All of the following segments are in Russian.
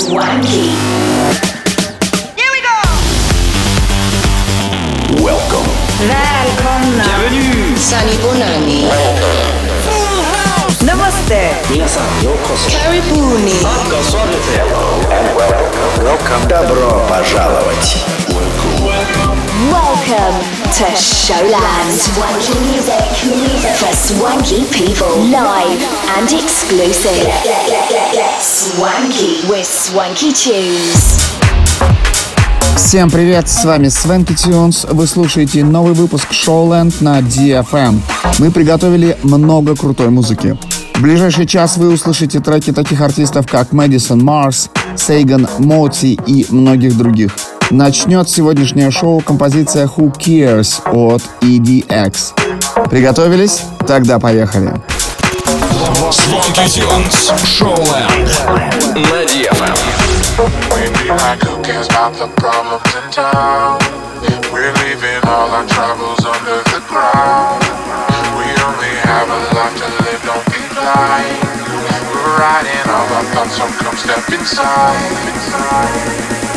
Swanky. Here we go! Welcome. Välkomna. Bienvenue. Sani Bonani. Namaste. Minasan Добро пожаловать. Welcome. welcome to Showland. Swanky music for swanky people. Live and exclusive. Swanky with Swanky Tunes. Всем привет, с вами Свенки Тюнс. Вы слушаете новый выпуск Showland на DFM. Мы приготовили много крутой музыки. В ближайший час вы услышите треки таких артистов, как Мэдисон Марс, Сейган, Моти и многих других. Начнет сегодняшнее шоу композиция Who Cares от EDX. Приготовились? Тогда поехали. Riding all our thoughts, so come step inside. We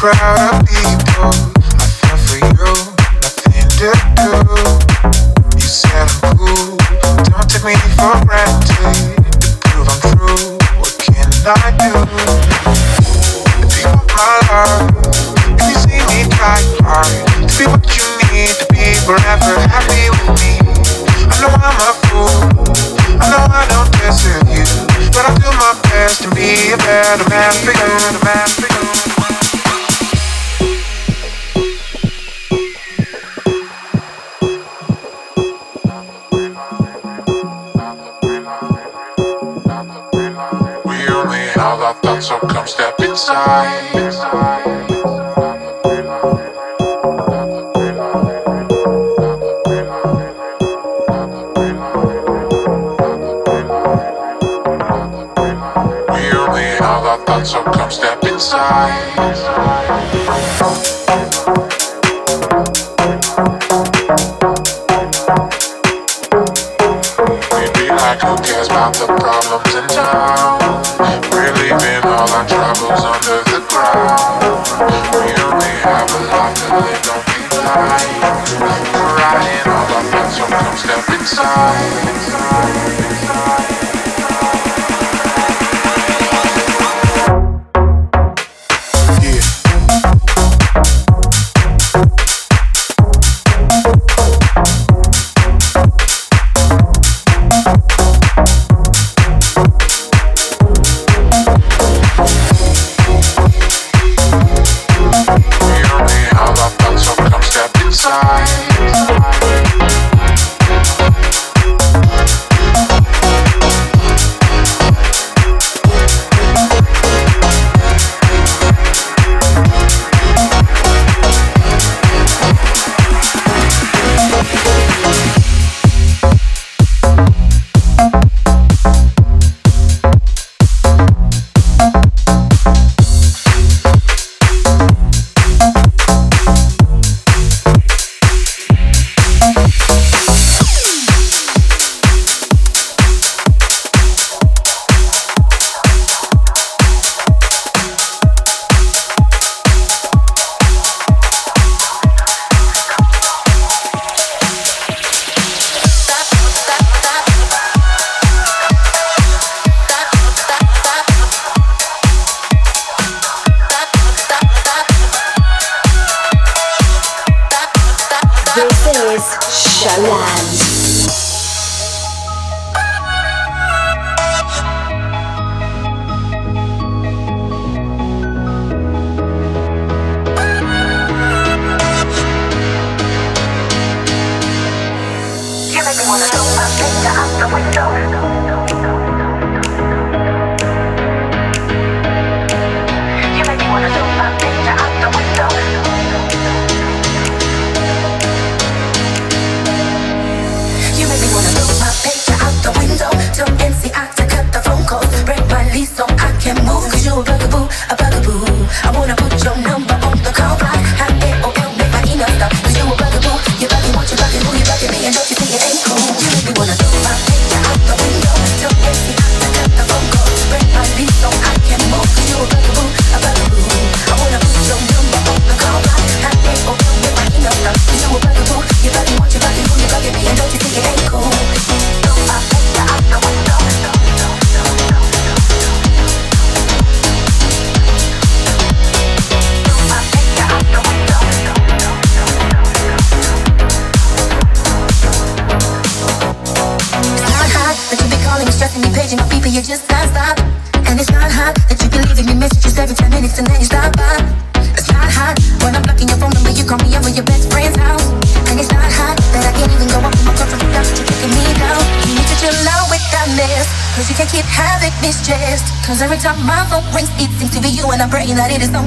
Crowd of people. that it is so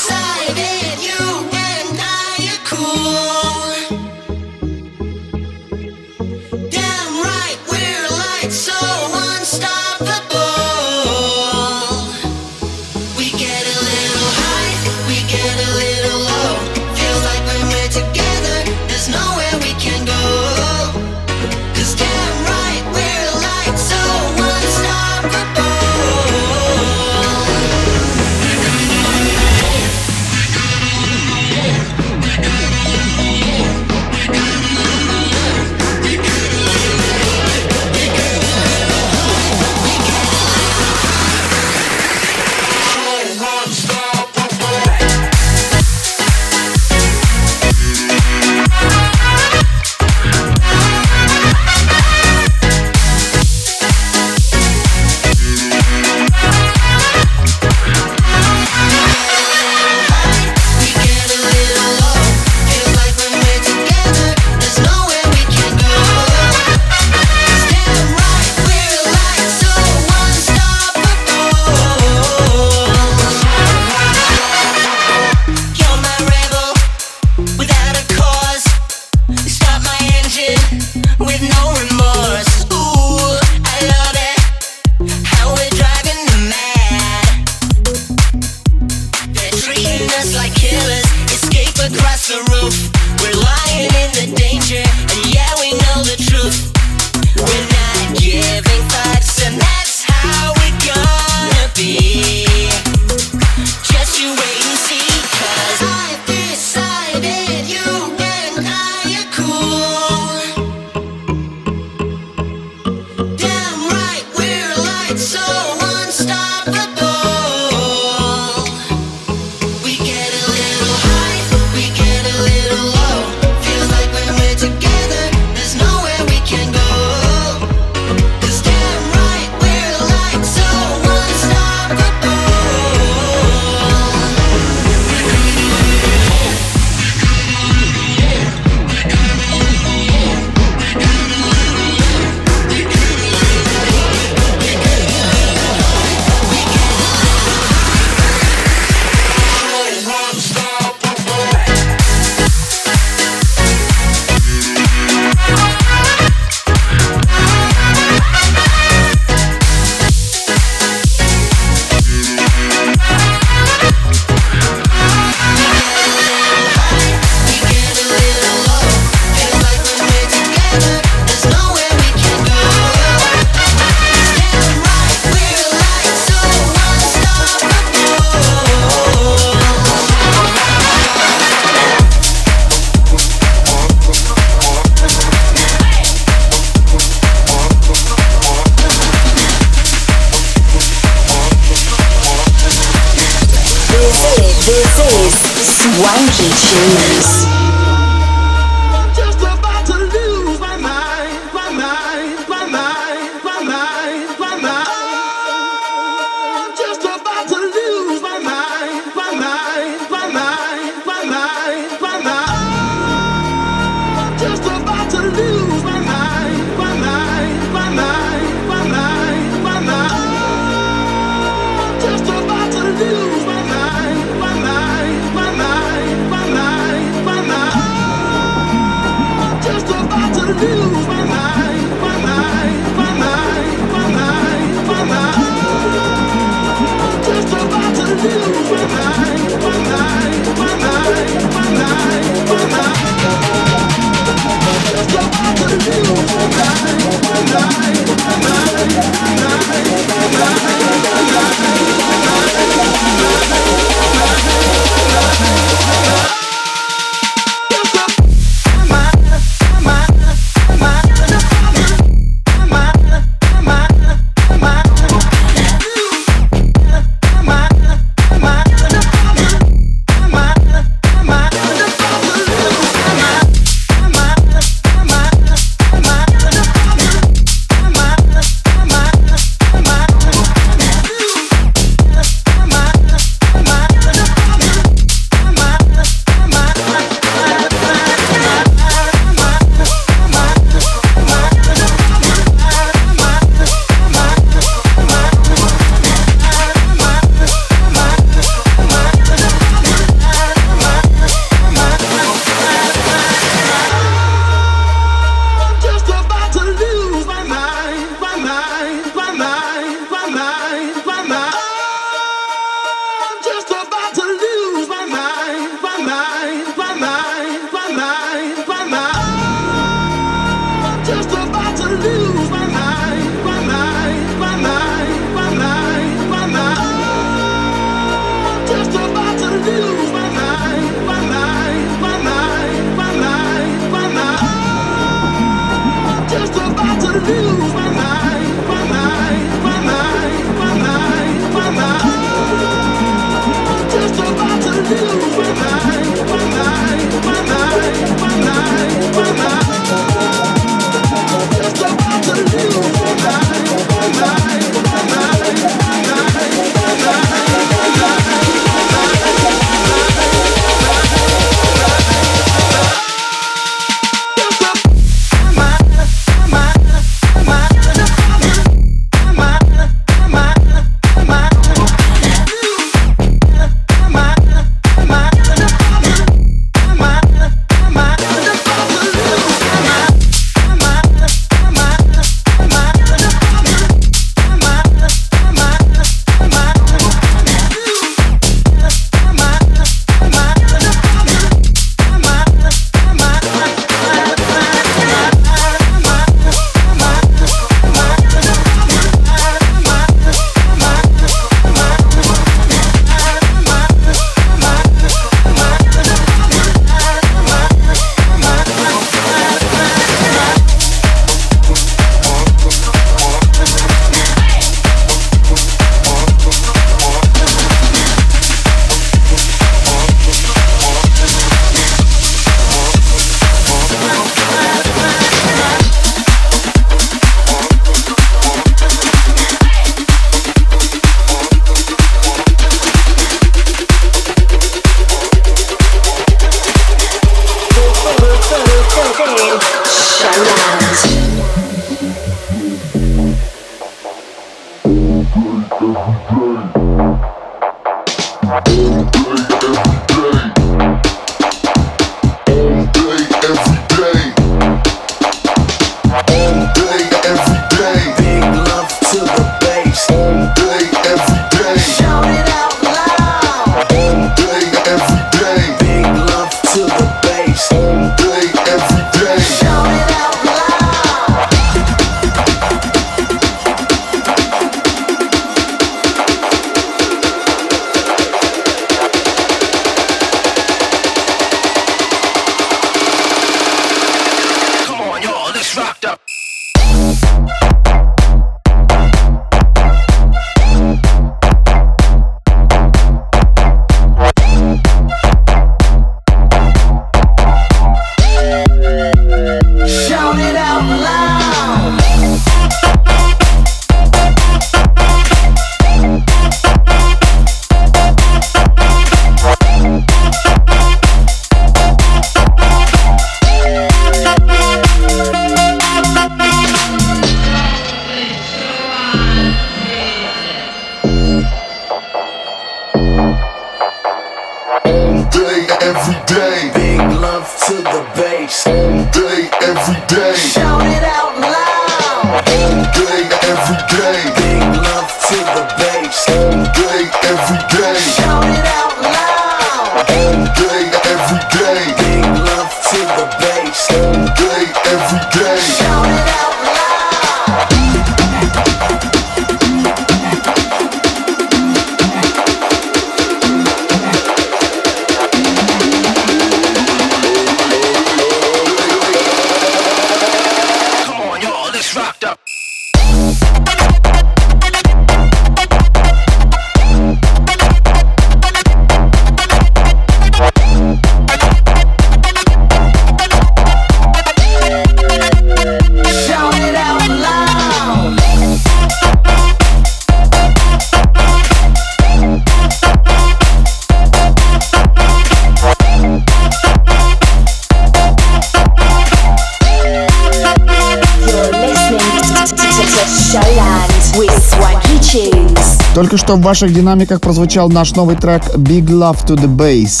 Только что в ваших динамиках прозвучал наш новый трек Big Love to the Bass.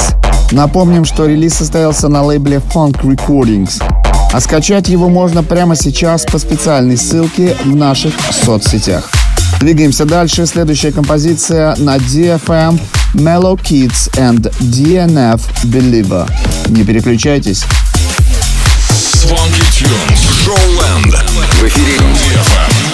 Напомним, что релиз состоялся на лейбле Funk Recordings. А скачать его можно прямо сейчас по специальной ссылке в наших соцсетях. Двигаемся дальше. Следующая композиция на DFM Mellow Kids and DNF Believer. Не переключайтесь. Swanky Tunes. Showland. В эфире DFM.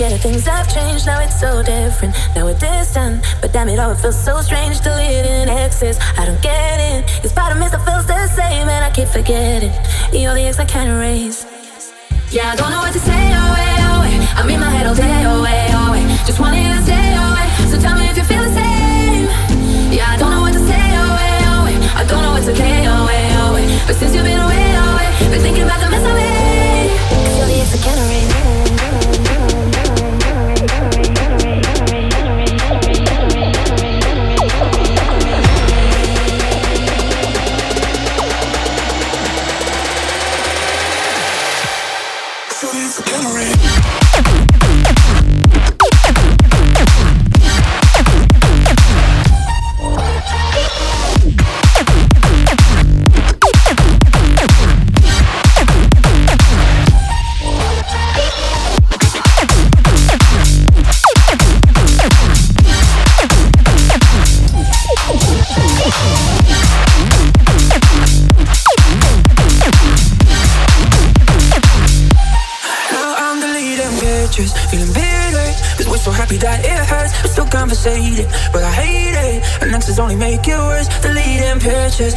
Forget that things have changed. Now it's so different. Now we're distant, but damn it, all it feels so strange. Deleting exes, I don't get it. It's part of me that feels the same, and I keep forgetting. You're the ex I can't erase. Yeah, I don't know what to say. Oh wait, oh wait. I'm in my head all day. Oh wait, oh wait. Just wanted to say. Oh wait. So tell me if you feel the same. Yeah, I don't know what to say. Oh wait, oh wait. I don't know what's okay. Oh wait, oh wait. But since you've been away, oh wait, been thinking about the mess I made. Make it worse. Deleting pictures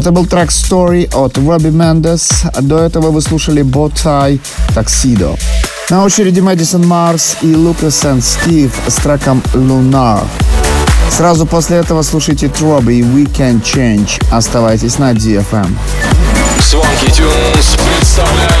Это был трек Story от Робби Мендес. До этого вы слушали Ботай Таксидо. На очереди Мэдисон Марс и Лукас и Стив с треком Lunar. Сразу после этого слушайте Троби и We Can Change. Оставайтесь на DFM. Swanky Tunes представляет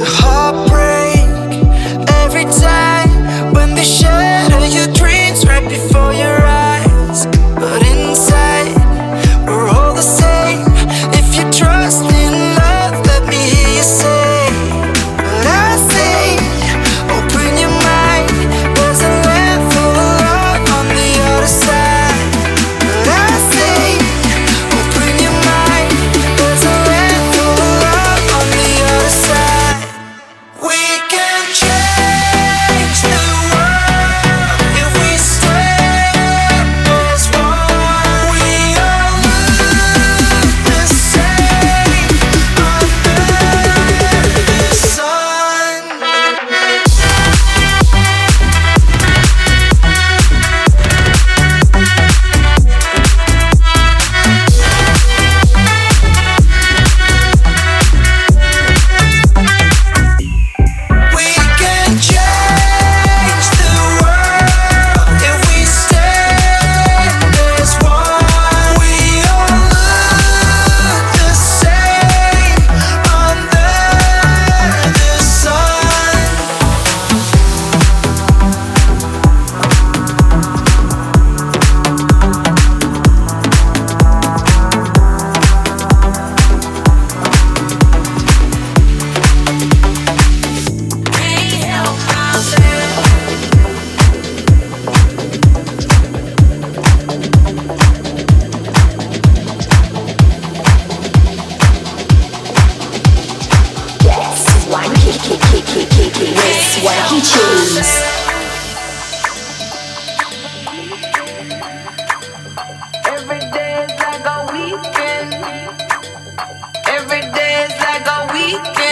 a heartbreak. Every time every day's like a weekend.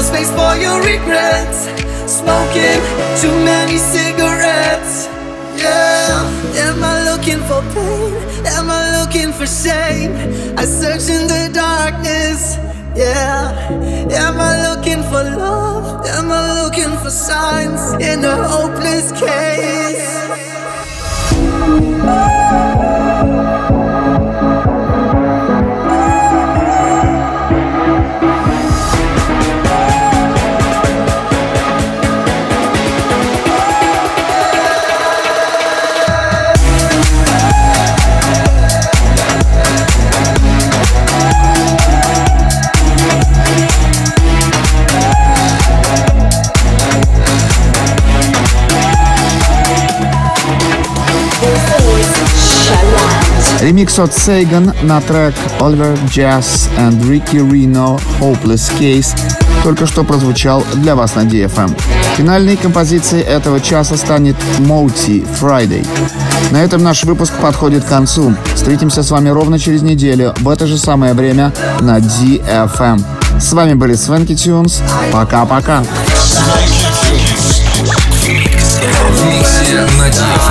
No space for your regrets. Smoking too many cigarettes. Yeah, am I looking for pain? Am I looking for shame? I search in the darkness. Yeah, am I looking for love? Am I looking for signs in a hopeless case? Ремикс от Сейган на трек Oliver Jazz and Ricky Reno Hopeless Case только что прозвучал для вас на DFM. Финальной композицией этого часа станет Моути Friday. На этом наш выпуск подходит к концу. Встретимся с вами ровно через неделю в это же самое время на DFM. С вами были Свенки Тюнс. Пока-пока. на DFM.